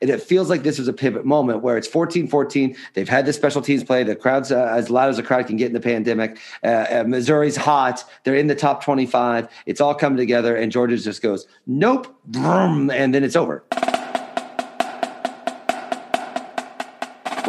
And it feels like this is a pivot moment where it's 14 14. They've had the special teams play. The crowd's uh, as loud as a crowd can get in the pandemic. Uh, uh, Missouri's hot. They're in the top 25. It's all coming together. And Georgia just goes, nope, and then it's over.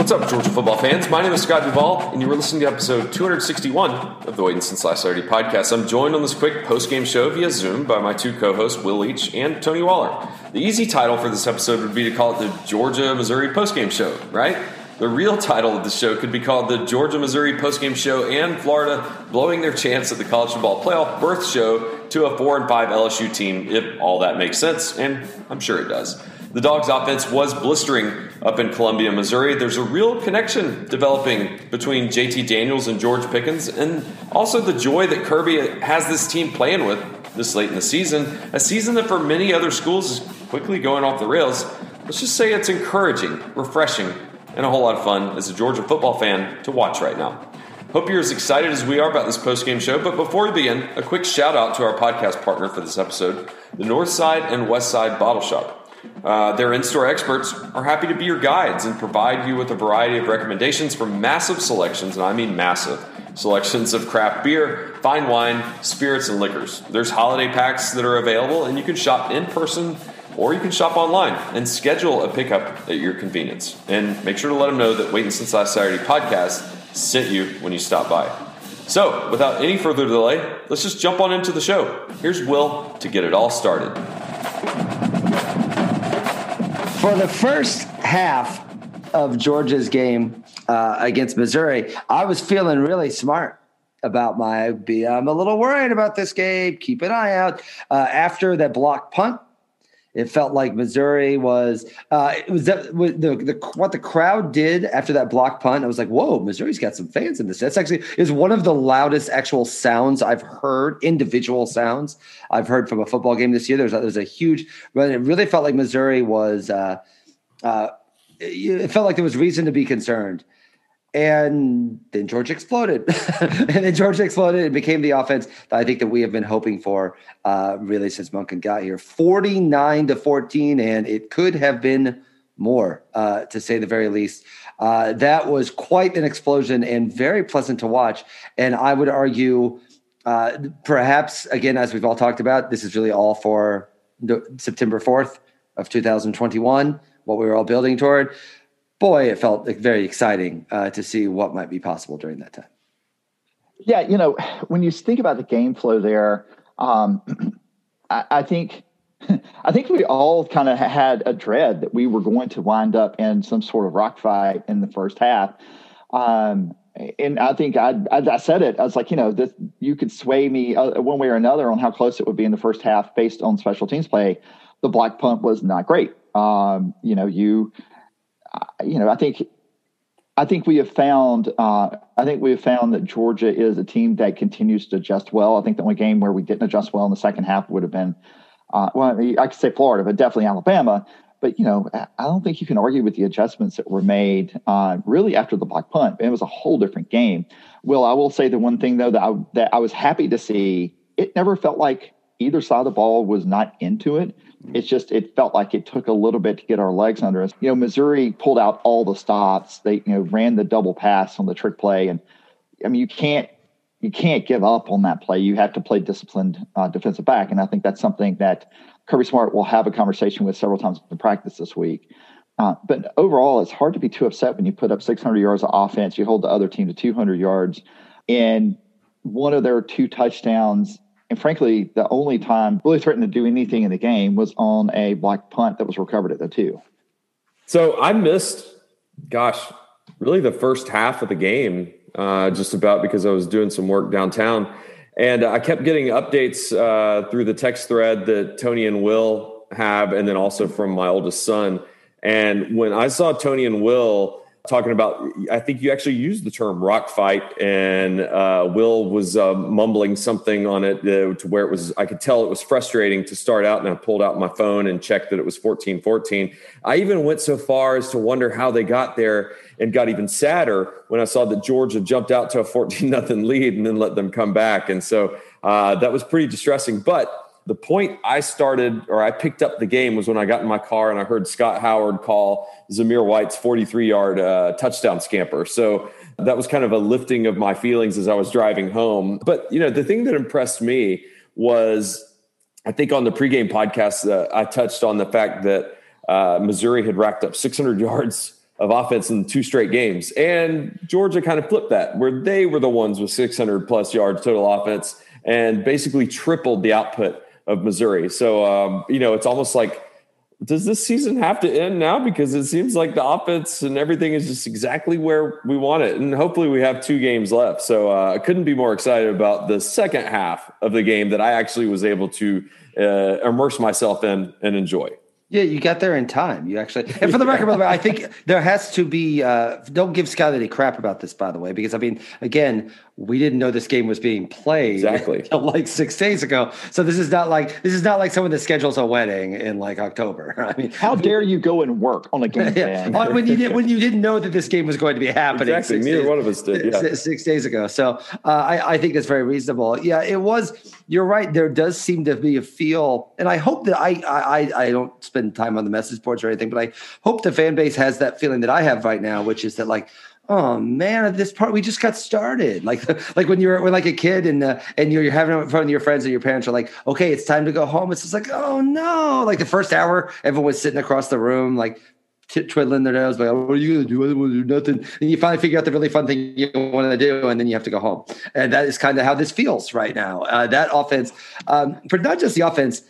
What's up, Georgia football fans? My name is Scott Duvall, and you are listening to episode 261 of the Waiting Since Last Saturday podcast. I'm joined on this quick post-game show via Zoom by my two co-hosts, Will Leach and Tony Waller. The easy title for this episode would be to call it the Georgia Missouri post-game show, right? The real title of the show could be called the Georgia Missouri post-game show and Florida blowing their chance at the college football playoff berth show to a 4 and 5 LSU team, if all that makes sense, and I'm sure it does. The Dogs offense was blistering up in Columbia, Missouri. There's a real connection developing between JT Daniels and George Pickens, and also the joy that Kirby has this team playing with this late in the season. A season that for many other schools is quickly going off the rails. Let's just say it's encouraging, refreshing, and a whole lot of fun as a Georgia football fan to watch right now. Hope you're as excited as we are about this post-game show. But before we begin, a quick shout out to our podcast partner for this episode, the Northside and Westside Bottle Shop. Uh, their in store experts are happy to be your guides and provide you with a variety of recommendations for massive selections, and I mean massive selections of craft beer, fine wine, spirits, and liquors. There's holiday packs that are available, and you can shop in person or you can shop online and schedule a pickup at your convenience. And make sure to let them know that Waiting Since Last Saturday podcast sent you when you stop by. So, without any further delay, let's just jump on into the show. Here's Will to get it all started for the first half of Georgia's game uh, against Missouri, I was feeling really smart about my. I'm a little worried about this game. Keep an eye out. Uh, after that block punt, it felt like Missouri was. Uh, it was that the, the what the crowd did after that block punt. I was like, "Whoa, Missouri's got some fans in this." That's actually is one of the loudest actual sounds I've heard. Individual sounds I've heard from a football game this year. There's there's a huge. But it really felt like Missouri was. Uh, uh, it felt like there was reason to be concerned and then Georgia exploded, and then Georgia exploded and became the offense that I think that we have been hoping for uh, really since Monken got here. Forty nine to fourteen, and it could have been more, uh, to say the very least. Uh, that was quite an explosion and very pleasant to watch. And I would argue, uh, perhaps again, as we've all talked about, this is really all for September fourth of two thousand twenty one. What we were all building toward boy, it felt very exciting uh, to see what might be possible during that time. Yeah, you know, when you think about the game flow there, um, I, I, think I think we all kind of had a dread that we were going to wind up in some sort of rock fight in the first half. Um, and I think I, I, I, said it. I was like, you know, this, you could sway me uh, one way or another on how close it would be in the first half based on special teams play. The black punt was not great. Um, you know, you you know, I think I think we have found uh, I think we have found that Georgia is a team that continues to adjust well. I think the only game where we didn't adjust well in the second half would have been uh, well, I could say Florida, but definitely Alabama. But you know, I don't think you can argue with the adjustments that were made uh, really after the block punt. It was a whole different game. Well, I will say the one thing though that I, that I was happy to see. It never felt like either side of the ball was not into it. It's just it felt like it took a little bit to get our legs under us. You know, Missouri pulled out all the stops. They you know ran the double pass on the trick play, and I mean you can't you can't give up on that play. You have to play disciplined uh, defensive back, and I think that's something that Kirby Smart will have a conversation with several times in practice this week. Uh, but overall, it's hard to be too upset when you put up 600 yards of offense. You hold the other team to 200 yards, and one of their two touchdowns and frankly, the only time really threatened to do anything in the game was on a block punt that was recovered at the two. So I missed, gosh, really the first half of the game, uh, just about because I was doing some work downtown. And I kept getting updates uh, through the text thread that Tony and Will have, and then also from my oldest son. And when I saw Tony and Will talking about i think you actually used the term rock fight and uh, will was uh, mumbling something on it uh, to where it was i could tell it was frustrating to start out and i pulled out my phone and checked that it was 14 14 i even went so far as to wonder how they got there and got even sadder when i saw that georgia jumped out to a 14 nothing lead and then let them come back. And so uh, that was pretty distressing. But the point I started or I picked up the game was when I got in my car and I heard Scott Howard call Zamir White's 43 yard uh, touchdown scamper. So that was kind of a lifting of my feelings as I was driving home. But, you know, the thing that impressed me was I think on the pregame podcast, uh, I touched on the fact that uh, Missouri had racked up 600 yards of offense in two straight games. And Georgia kind of flipped that, where they were the ones with 600 plus yards total offense and basically tripled the output of Missouri. So, um, you know, it's almost like, does this season have to end now? Because it seems like the offense and everything is just exactly where we want it. And hopefully we have two games left. So uh, I couldn't be more excited about the second half of the game that I actually was able to uh, immerse myself in and enjoy. Yeah, you got there in time. You actually, and for the record, by the way, I think there has to be. Uh, don't give Scott any crap about this, by the way, because I mean, again, we didn't know this game was being played exactly like six days ago. So this is not like this is not like someone that schedules a wedding in like October. I mean, how dare you go and work on a game yeah. when you did, when you didn't know that this game was going to be happening? Exactly. Neither days, one of us did. Yeah. Six days ago. So uh, I, I think that's very reasonable. Yeah, it was. You're right. There does seem to be a feel, and I hope that I I I don't spend time on the message boards or anything, but I hope the fan base has that feeling that I have right now, which is that like oh man this part we just got started. Like like when you're when like a kid and uh, and you're, you're having in front your friends and your parents are like okay it's time to go home. It's just like oh no. Like the first hour everyone was sitting across the room like twiddling their nose like what are you gonna do? I do nothing. And you finally figure out the really fun thing you want to do and then you have to go home. And that is kind of how this feels right now. Uh, that offense um, for not just the offense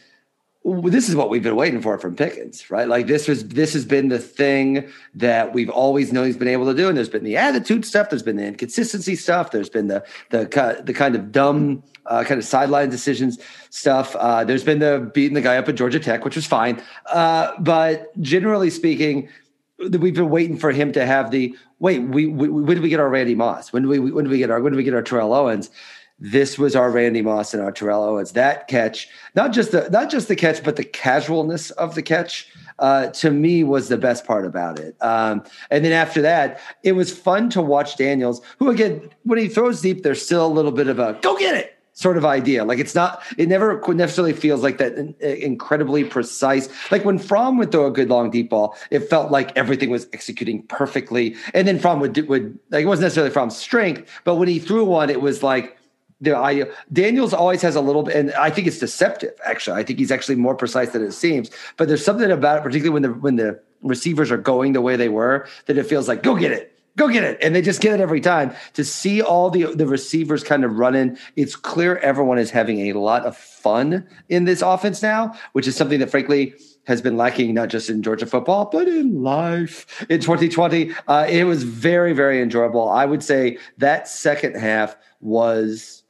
this is what we've been waiting for from Pickens, right? Like this was this has been the thing that we've always known he's been able to do. And there's been the attitude stuff, there's been the inconsistency stuff, there's been the the the kind of dumb uh, kind of sideline decisions stuff. Uh, there's been the beating the guy up at Georgia Tech, which was fine, uh, but generally speaking, we've been waiting for him to have the wait. We, we when did we get our Randy Moss? When do we when do we get our when do we get our Terrell Owens? This was our Randy Moss and our Terrell Owens. That catch, not just the not just the catch, but the casualness of the catch, uh, to me was the best part about it. Um, and then after that, it was fun to watch Daniels, who again, when he throws deep, there's still a little bit of a go get it sort of idea. Like it's not, it never necessarily feels like that incredibly precise. Like when Fromm would throw a good long deep ball, it felt like everything was executing perfectly. And then Fromm would, would like, it wasn't necessarily Fromm's strength, but when he threw one, it was like, Daniels always has a little bit, and I think it's deceptive. Actually, I think he's actually more precise than it seems. But there's something about it, particularly when the when the receivers are going the way they were, that it feels like go get it, go get it, and they just get it every time. To see all the the receivers kind of running, it's clear everyone is having a lot of fun in this offense now, which is something that frankly has been lacking not just in Georgia football, but in life in 2020. Uh, it was very, very enjoyable. I would say that second half was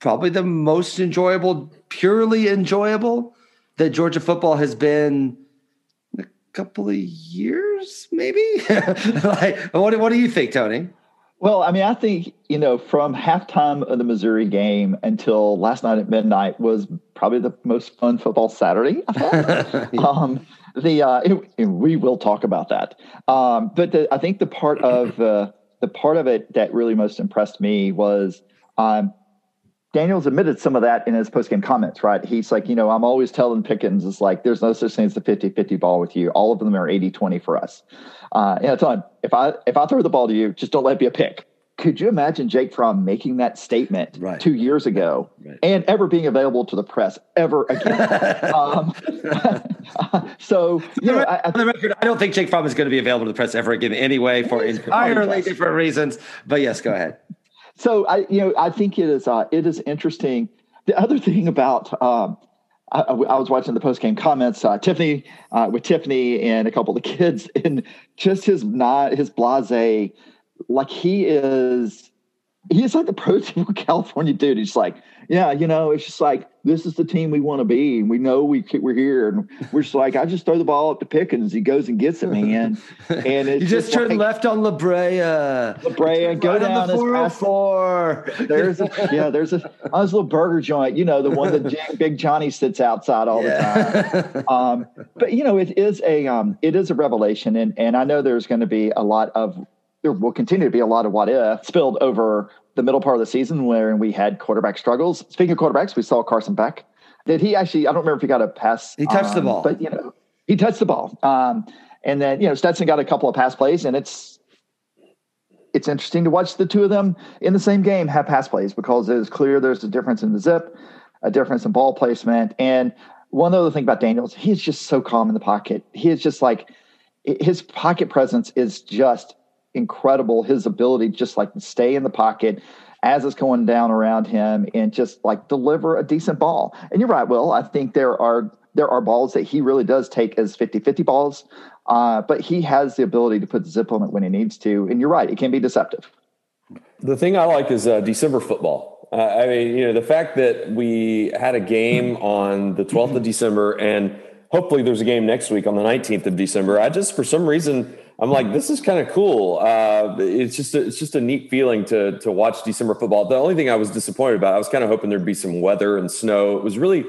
probably the most enjoyable, purely enjoyable that Georgia football has been a couple of years, maybe. like, what, what do you think, Tony? Well, I mean, I think you know from halftime of the Missouri game until last night at midnight was probably the most fun football Saturday I thought. yeah. um, the uh, it, we will talk about that, um, but the, I think the part of uh, the part of it that really most impressed me was um, Daniels admitted some of that in his postgame comments, right? He's like, you know, I'm always telling Pickens, it's like, there's no such thing as the 50 50 ball with you. All of them are 80 20 for us. Uh, and I tell him, if I, if I throw the ball to you, just don't let it be a pick. Could you imagine Jake Fromm making that statement right. two years ago right. and ever being available to the press ever again? um, so, you know, I, on the record, I don't think Jake Fromm is going to be available to the press ever again anyway for entirely different reasons. But yes, go ahead so I, you know, I think it is uh, it is interesting. The other thing about um, I, I, was watching the post game comments, uh, Tiffany uh, with Tiffany and a couple of the kids, and just his not his blase, like he is, he's like the prototypical California dude. He's like, yeah, you know, it's just like this is the team we want to be, and we know we we're here, and we're just like, I just throw the ball up to Pickens, he goes and gets it, man. And it's you just, just turn like, left on La Brea, La Brea, go right down the 404. There's a yeah, there's a nice little burger joint, you know, the one that Big Johnny sits outside all yeah. the time. Um, but you know, it is a um, it is a revelation, and and I know there's going to be a lot of there will continue to be a lot of what if spilled over the middle part of the season where we had quarterback struggles. Speaking of quarterbacks, we saw Carson Beck did he actually? I don't remember if he got a pass. He touched um, the ball, but you know, he touched the ball. Um, and then you know, Stetson got a couple of pass plays, and it's it's interesting to watch the two of them in the same game have pass plays because it is clear there's a difference in the zip, a difference in ball placement, and one other thing about Daniels, he is just so calm in the pocket. He is just like his pocket presence is just incredible. His ability just like stay in the pocket as it's going down around him and just like deliver a decent ball. And you're right, Will. I think there are there are balls that he really does take as 50-50 balls. Uh, but he has the ability to put the zip on it when he needs to. And you're right, it can be deceptive. The thing I like is uh, December football. Uh, I mean, you know, the fact that we had a game on the 12th of December and hopefully there's a game next week on the 19th of December. I just, for some reason, I'm like, this is kind of cool. Uh, it's just a, it's just a neat feeling to to watch December football. The only thing I was disappointed about, I was kind of hoping there'd be some weather and snow. It was really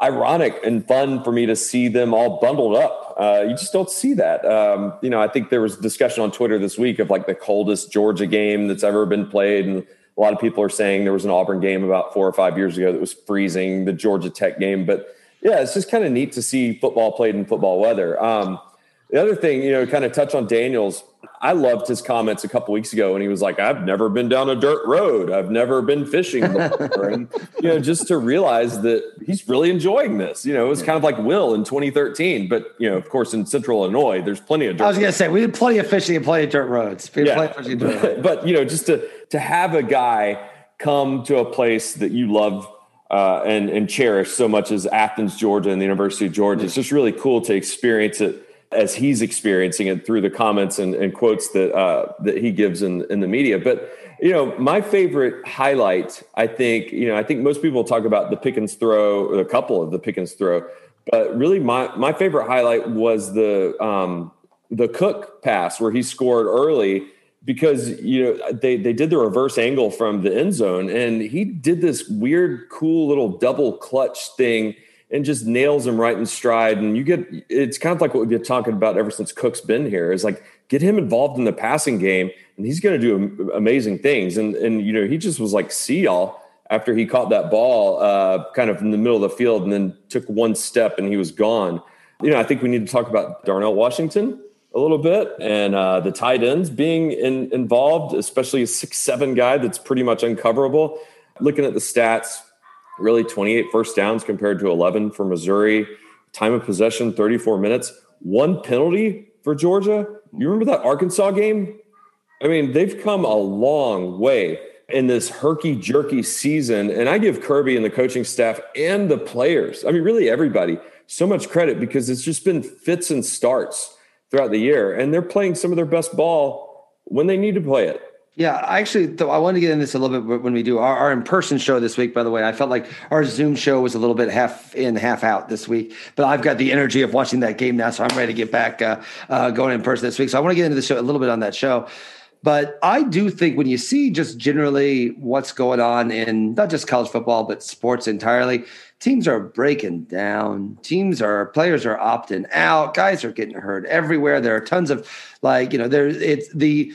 ironic and fun for me to see them all bundled up. Uh, you just don't see that. Um, you know, I think there was discussion on Twitter this week of like the coldest Georgia game that's ever been played, and a lot of people are saying there was an Auburn game about four or five years ago that was freezing. The Georgia Tech game, but yeah, it's just kind of neat to see football played in football weather. Um, the other thing, you know, kind of touch on Daniels. I loved his comments a couple weeks ago, when he was like, "I've never been down a dirt road. I've never been fishing before." and, you know, just to realize that he's really enjoying this. You know, it was kind of like Will in 2013, but you know, of course, in Central Illinois, there's plenty of. I was going to say we did plenty of fishing and plenty of dirt roads. Yeah. But, but you know, just to to have a guy come to a place that you love uh, and and cherish so much as Athens, Georgia, and the University of Georgia. It's just really cool to experience it as he's experiencing it through the comments and, and quotes that uh, that he gives in, in the media. But you know, my favorite highlight, I think, you know, I think most people talk about the Pickens throw, or a couple of the Pickens throw, but really my my favorite highlight was the um, the Cook pass where he scored early because you know they they did the reverse angle from the end zone and he did this weird cool little double clutch thing and just nails him right in stride. And you get it's kind of like what we've been talking about ever since Cook's been here is like get him involved in the passing game, and he's going to do amazing things. And and you know he just was like see y'all after he caught that ball uh, kind of in the middle of the field and then took one step and he was gone. You know I think we need to talk about Darnell Washington a little bit and uh, the tight ends being in, involved, especially a six seven guy that's pretty much uncoverable. Looking at the stats, really 28 first downs compared to 11 for Missouri. Time of possession, 34 minutes. One penalty for Georgia. You remember that Arkansas game? I mean, they've come a long way in this herky jerky season. And I give Kirby and the coaching staff and the players, I mean, really everybody, so much credit because it's just been fits and starts throughout the year. And they're playing some of their best ball when they need to play it. Yeah, I actually, though, I want to get into this a little bit when we do our, our in person show this week. By the way, I felt like our Zoom show was a little bit half in, half out this week, but I've got the energy of watching that game now, so I'm ready to get back uh, uh, going in person this week. So I want to get into the show a little bit on that show. But I do think when you see just generally what's going on in not just college football, but sports entirely, teams are breaking down. Teams are players are opting out. Guys are getting hurt everywhere. There are tons of like you know there it's the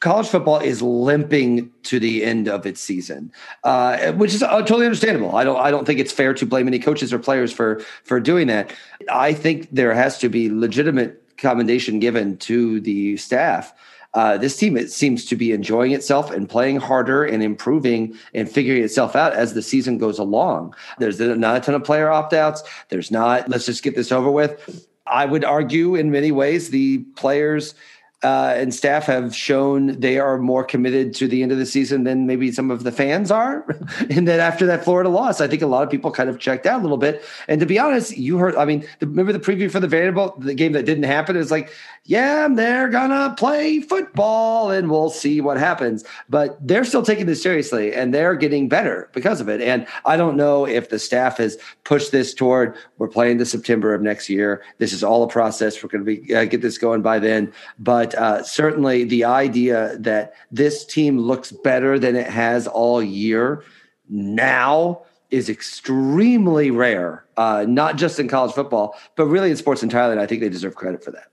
college football is limping to the end of its season, uh, which is uh, totally understandable. I don't I don't think it's fair to blame any coaches or players for for doing that. I think there has to be legitimate commendation given to the staff. Uh, this team it seems to be enjoying itself and playing harder and improving and figuring itself out as the season goes along. There's not a ton of player opt outs. There's not. Let's just get this over with. I would argue in many ways the players uh, and staff have shown they are more committed to the end of the season than maybe some of the fans are. and then after that Florida loss, I think a lot of people kind of checked out a little bit. And to be honest, you heard, I mean, the, remember the preview for the Vanderbilt, the game that didn't happen? Is like, yeah, they're gonna play football and we'll see what happens. But they're still taking this seriously and they're getting better because of it. And I don't know if the staff has pushed this toward we're playing the September of next year. This is all a process. We're going to be uh, get this going by then. But uh, certainly the idea that this team looks better than it has all year now is extremely rare, uh, not just in college football, but really in sports entirely. And I think they deserve credit for that.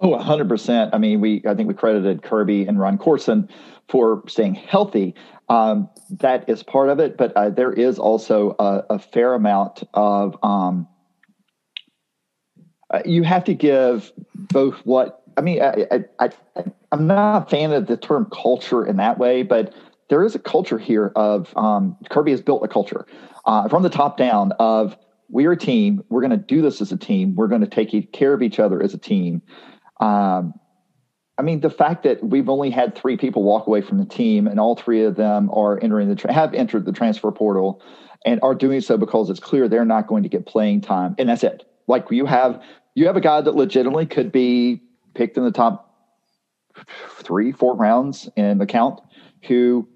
Oh, 100%. I mean, we I think we credited Kirby and Ron Courson for staying healthy. Um, that is part of it, but uh, there is also a, a fair amount of um, uh, you have to give both what I mean. I, I, I, I'm not a fan of the term culture in that way, but there is a culture here of um, Kirby has built a culture uh, from the top down of we're a team. We're going to do this as a team. We're going to take care of each other as a team. Um, I mean, the fact that we've only had three people walk away from the team, and all three of them are entering the have entered the transfer portal, and are doing so because it's clear they're not going to get playing time, and that's it. Like you have you have a guy that legitimately could be picked in the top three, four rounds in the count, who,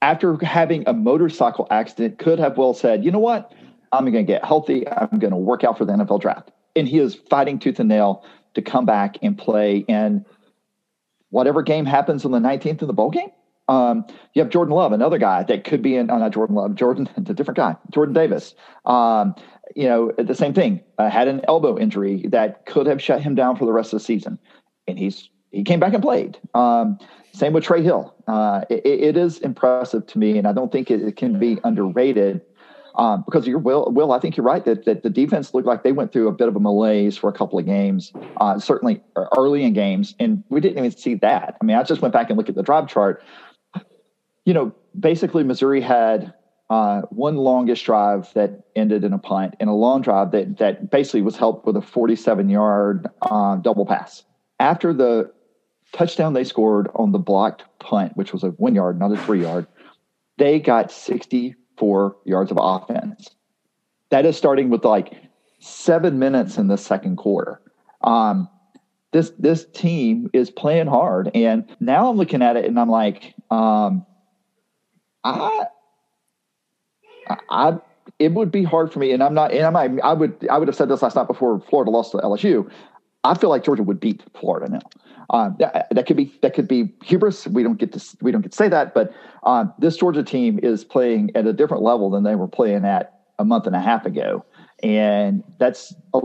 after having a motorcycle accident, could have well said, you know what, I'm going to get healthy, I'm going to work out for the NFL draft, and he is fighting tooth and nail to come back and play in whatever game happens on the 19th of the bowl game. Um, you have Jordan Love, another guy that could be in, uh, not Jordan Love, Jordan, it's a different guy, Jordan Davis. Um, you know, the same thing, uh, had an elbow injury that could have shut him down for the rest of the season. And he's, he came back and played. Um, same with Trey Hill. Uh, it, it is impressive to me, and I don't think it, it can be underrated um, because you're Will. Will, I think you're right that, that the defense looked like they went through a bit of a malaise for a couple of games, uh, certainly early in games, and we didn't even see that. I mean, I just went back and looked at the drive chart. You know, basically, Missouri had uh, one longest drive that ended in a punt, and a long drive that that basically was helped with a 47 yard uh, double pass. After the touchdown they scored on the blocked punt, which was a one yard, not a three yard, they got 64 yards of offense. That is starting with like seven minutes in the second quarter. Um, this this team is playing hard, and now I'm looking at it and I'm like, um, I, I, it would be hard for me, and I'm not, and I'm, I would, I would have said this last night before Florida lost to LSU. I feel like Georgia would beat Florida now. Um, that, that, could be that could be hubris. We don't get to we don't get to say that, but um, this Georgia team is playing at a different level than they were playing at a month and a half ago, and that's a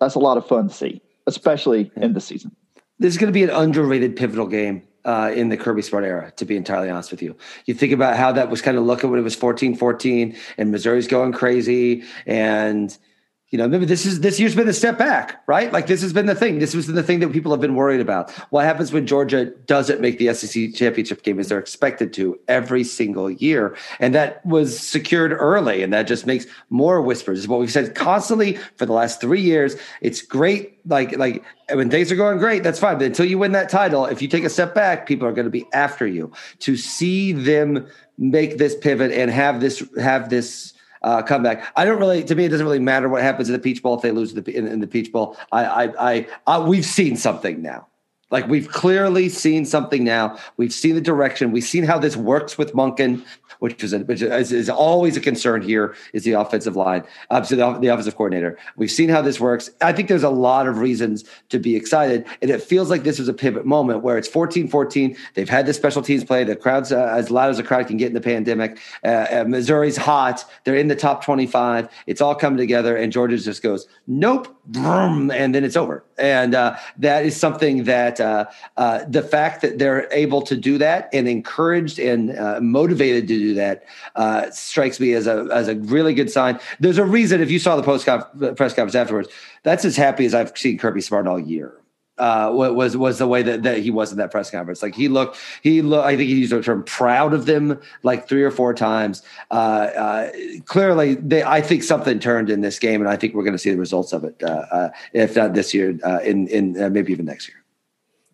that's a lot of fun to see, especially in the season. This is going to be an underrated pivotal game uh, in the Kirby Smart era, to be entirely honest with you. You think about how that was kind of looking when it was 14 14 and Missouri's going crazy and – you know, maybe this is this year's been a step back, right? Like this has been the thing. This was the thing that people have been worried about. What happens when Georgia doesn't make the SEC championship game as they're expected to every single year? And that was secured early, and that just makes more whispers. Is what we've said constantly for the last three years. It's great, like like when things are going great, that's fine. But until you win that title, if you take a step back, people are going to be after you. To see them make this pivot and have this have this uh, comeback. I don't really. To me, it doesn't really matter what happens in the Peach Bowl if they lose the, in, in the Peach Bowl. I, I, I, I, we've seen something now. Like we've clearly seen something now. We've seen the direction. We've seen how this works with Monken which is a, which is, is, always a concern here is the offensive line, obviously the, the offensive coordinator. We've seen how this works. I think there's a lot of reasons to be excited, and it feels like this was a pivot moment where it's 14-14. They've had the special teams play. The crowd's uh, as loud as a crowd can get in the pandemic. Uh, uh, Missouri's hot. They're in the top 25. It's all coming together, and Georgia just goes nope, vroom, and then it's over. And uh, that is something that uh, uh, the fact that they're able to do that and encouraged and motivated to do that uh, strikes me as a as a really good sign. There's a reason if you saw the post press conference afterwards, that's as happy as I've seen Kirby Smart all year. Uh, was was the way that, that he was in that press conference. Like he looked, he looked. I think he used the term "proud of them" like three or four times. Uh, uh, clearly, they. I think something turned in this game, and I think we're going to see the results of it, uh, uh, if not this year, uh, in in maybe even next year.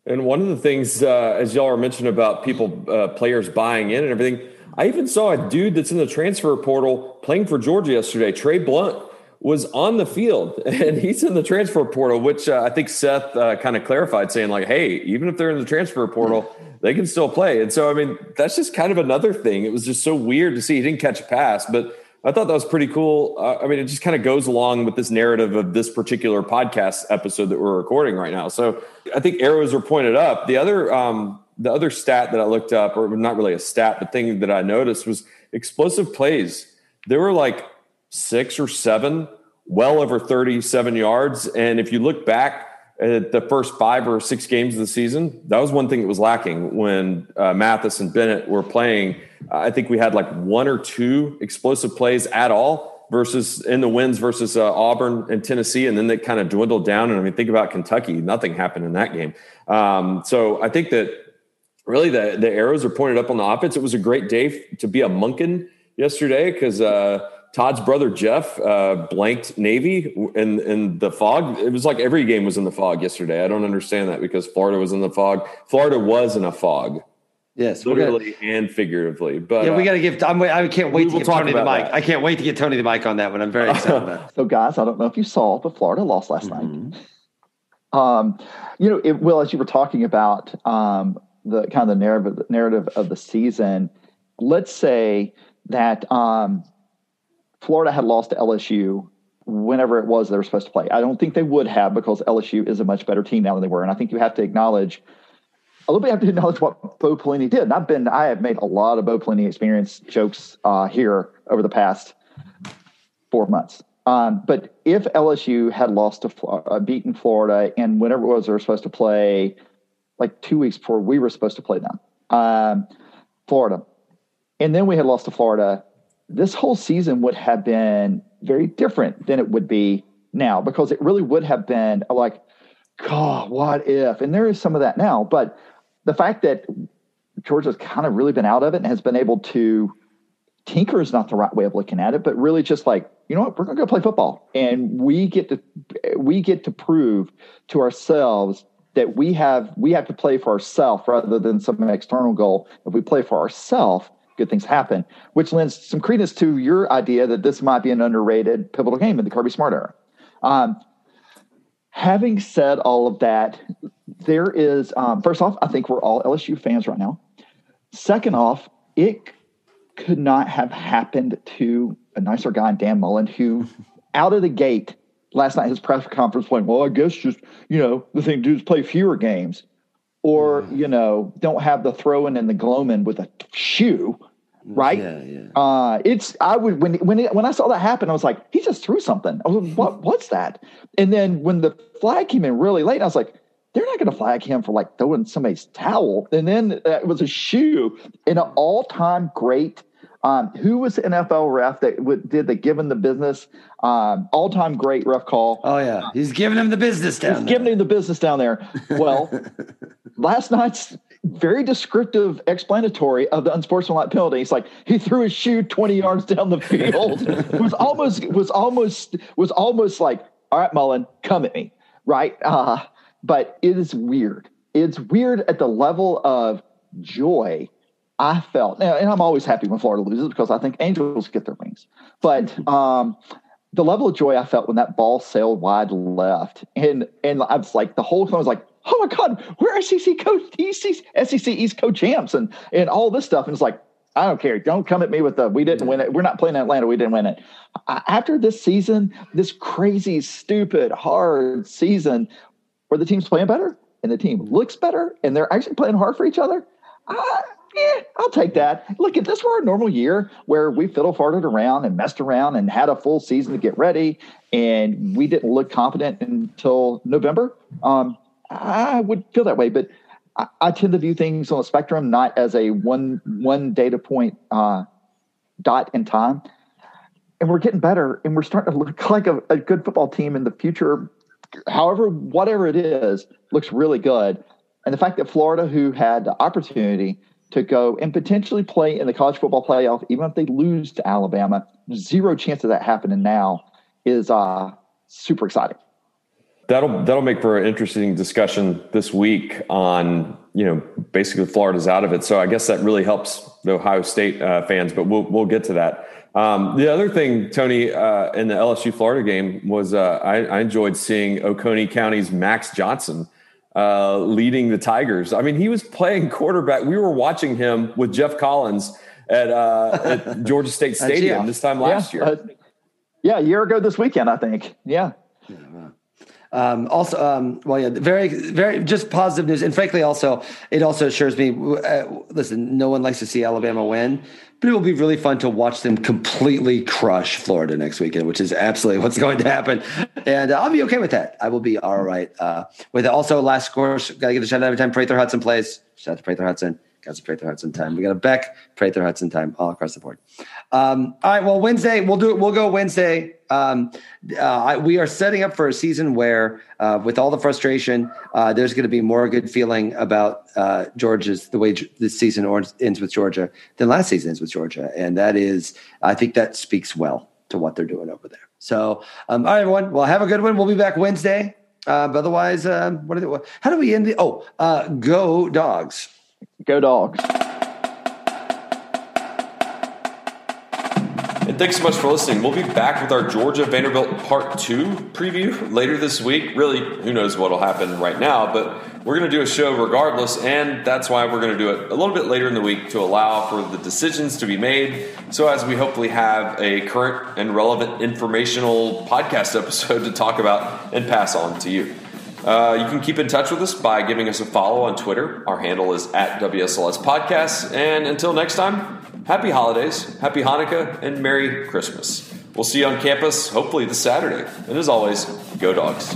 And one of the things, as y'all are mentioning about people, players buying in and everything I even saw a dude that's in the transfer portal playing for Georgia yesterday, Trey Blount was on the field and he's in the transfer portal, which uh, I think Seth uh, kind of clarified, saying, like, hey, even if they're in the transfer portal, they can still play. And so, I mean, that's just kind of another thing. It was just so weird to see. He didn't catch a pass, but I thought that was pretty cool. Uh, I mean, it just kind of goes along with this narrative of this particular podcast episode that we're recording right now. So I think arrows are pointed up. The other, um, the other stat that I looked up, or not really a stat, but thing that I noticed was explosive plays. There were like six or seven, well over 37 yards. And if you look back the first five or six games of the season, that was one thing that was lacking when uh, Mathis and Bennett were playing. I think we had like one or two explosive plays at all versus in the wins versus uh, Auburn and Tennessee, and then they kind of dwindled down. And I mean, think about Kentucky; nothing happened in that game. Um, so I think that really the the arrows are pointed up on the offense. It was a great day to be a Monken yesterday because. Uh, Todd's brother Jeff uh, blanked Navy in in the fog. It was like every game was in the fog yesterday. I don't understand that because Florida was in the fog. Florida was in a fog. Yes, literally gonna, and figuratively. But yeah, we got to give. I'm, I can't wait to get Tony the mic. That. I can't wait to get Tony the mic on that one. I'm very excited about. So, guys, I don't know if you saw, but Florida lost last mm-hmm. night. Um, you know, it, Will, as you were talking about um, the kind of the narrative narrative of the season, let's say that um, Florida had lost to LSU whenever it was they were supposed to play. I don't think they would have because LSU is a much better team now than they were. And I think you have to acknowledge a little bit have to acknowledge what Bo Pelini did. And I've been I have made a lot of Bo Pelini experience jokes uh, here over the past four months. Um, but if LSU had lost to uh, beaten Florida and whenever it was they were supposed to play, like two weeks before we were supposed to play them, um, Florida, and then we had lost to Florida, this whole season would have been very different than it would be now because it really would have been like, God, what if? And there is some of that now. But the fact that Georgia's kind of really been out of it and has been able to tinker is not the right way of looking at it, but really just like, you know what, we're gonna go play football. And we get to we get to prove to ourselves that we have we have to play for ourselves rather than some external goal. If we play for ourselves, good things happen, which lends some credence to your idea that this might be an underrated pivotal game in the Kirby Smart era. Um, having said all of that, there is, um, first off, I think we're all LSU fans right now. Second off, it could not have happened to a nicer guy, Dan Mullen, who out of the gate last night, his press conference point, well, I guess just, you know, the thing to do is play fewer games or mm. you know don't have the throwing and the gloaming with a shoe right yeah, yeah. uh it's i would when when it, when i saw that happen i was like he just threw something i was like what what's that and then when the flag came in really late i was like they're not going to flag him for like throwing somebody's towel and then uh, it was a shoe in an all-time great um, who was the NFL ref that w- did the giving the business um, all time great ref call? Oh yeah, he's giving him the business down. He's there. giving him the business down there. Well, last night's very descriptive explanatory of the unsportsmanlike penalty. It's like he threw his shoe 20 yards down the field. was almost was almost was almost like, all right, Mullen, come at me. Right. Uh, but it is weird. It's weird at the level of joy I felt. And I'm always happy when Florida loses because I think angels get their wings. But um, the level of joy I felt when that ball sailed wide left, and and I was like, the whole time was like, oh my God, we're SEC coach, SEC East co champs, and and all this stuff. And it's like, I don't care. Don't come at me with the we didn't win it. We're not playing Atlanta. We didn't win it. After this season, this crazy, stupid, hard season where the team's playing better and the team looks better and they're actually playing hard for each other. I, yeah, I'll take that. Look, if this were a normal year where we fiddle farted around and messed around and had a full season to get ready and we didn't look confident until November, um, I would feel that way. But I, I, tend to view things on a spectrum, not as a one one data point uh, dot in time. And we're getting better, and we're starting to look like a, a good football team in the future. However, whatever it is, looks really good. And the fact that Florida, who had the opportunity to go and potentially play in the college football playoff, even if they lose to Alabama, zero chance of that happening now is uh, super exciting that'll that'll make for an interesting discussion this week on you know basically Florida's out of it, so I guess that really helps the Ohio State uh, fans. But we'll we'll get to that. Um, the other thing, Tony, uh, in the LSU Florida game was uh, I, I, enjoyed seeing Oconee County's Max Johnson uh, leading the Tigers. I mean, he was playing quarterback. We were watching him with Jeff Collins at, uh, at Georgia State Stadium this time last yeah. year. yeah, a year ago this weekend, I think. Yeah. yeah Um, also, um, well, yeah, very, very, just positive news, and frankly, also it also assures me. Uh, listen, no one likes to see Alabama win, but it will be really fun to watch them completely crush Florida next weekend, which is absolutely what's going to happen, and uh, I'll be okay with that. I will be all right uh, with it. Also, last course, got to give a shout out every time Prather Hudson plays. Shout out to Prather Hudson. Got some Prather Hudson time. We got a Beck, Prather Hudson time all across the board. Um, all right. Well, Wednesday we'll do it. We'll go Wednesday. Um, uh, I, we are setting up for a season where, uh, with all the frustration, uh, there's going to be more good feeling about uh, Georgia's the way this season ends with Georgia than last season ends with Georgia, and that is, I think that speaks well to what they're doing over there. So, um, all right, everyone. Well, have a good one. We'll be back Wednesday. Uh, but otherwise, um, what, are they, how do we end the? Oh, uh, go dogs. Go dogs. And thanks so much for listening. We'll be back with our Georgia Vanderbilt Part 2 preview later this week. Really, who knows what will happen right now, but we're going to do a show regardless, and that's why we're going to do it a little bit later in the week to allow for the decisions to be made. So, as we hopefully have a current and relevant informational podcast episode to talk about and pass on to you. Uh, you can keep in touch with us by giving us a follow on Twitter. Our handle is at WSLS Podcasts. And until next time, happy holidays, happy Hanukkah, and Merry Christmas. We'll see you on campus hopefully this Saturday. And as always, go dogs.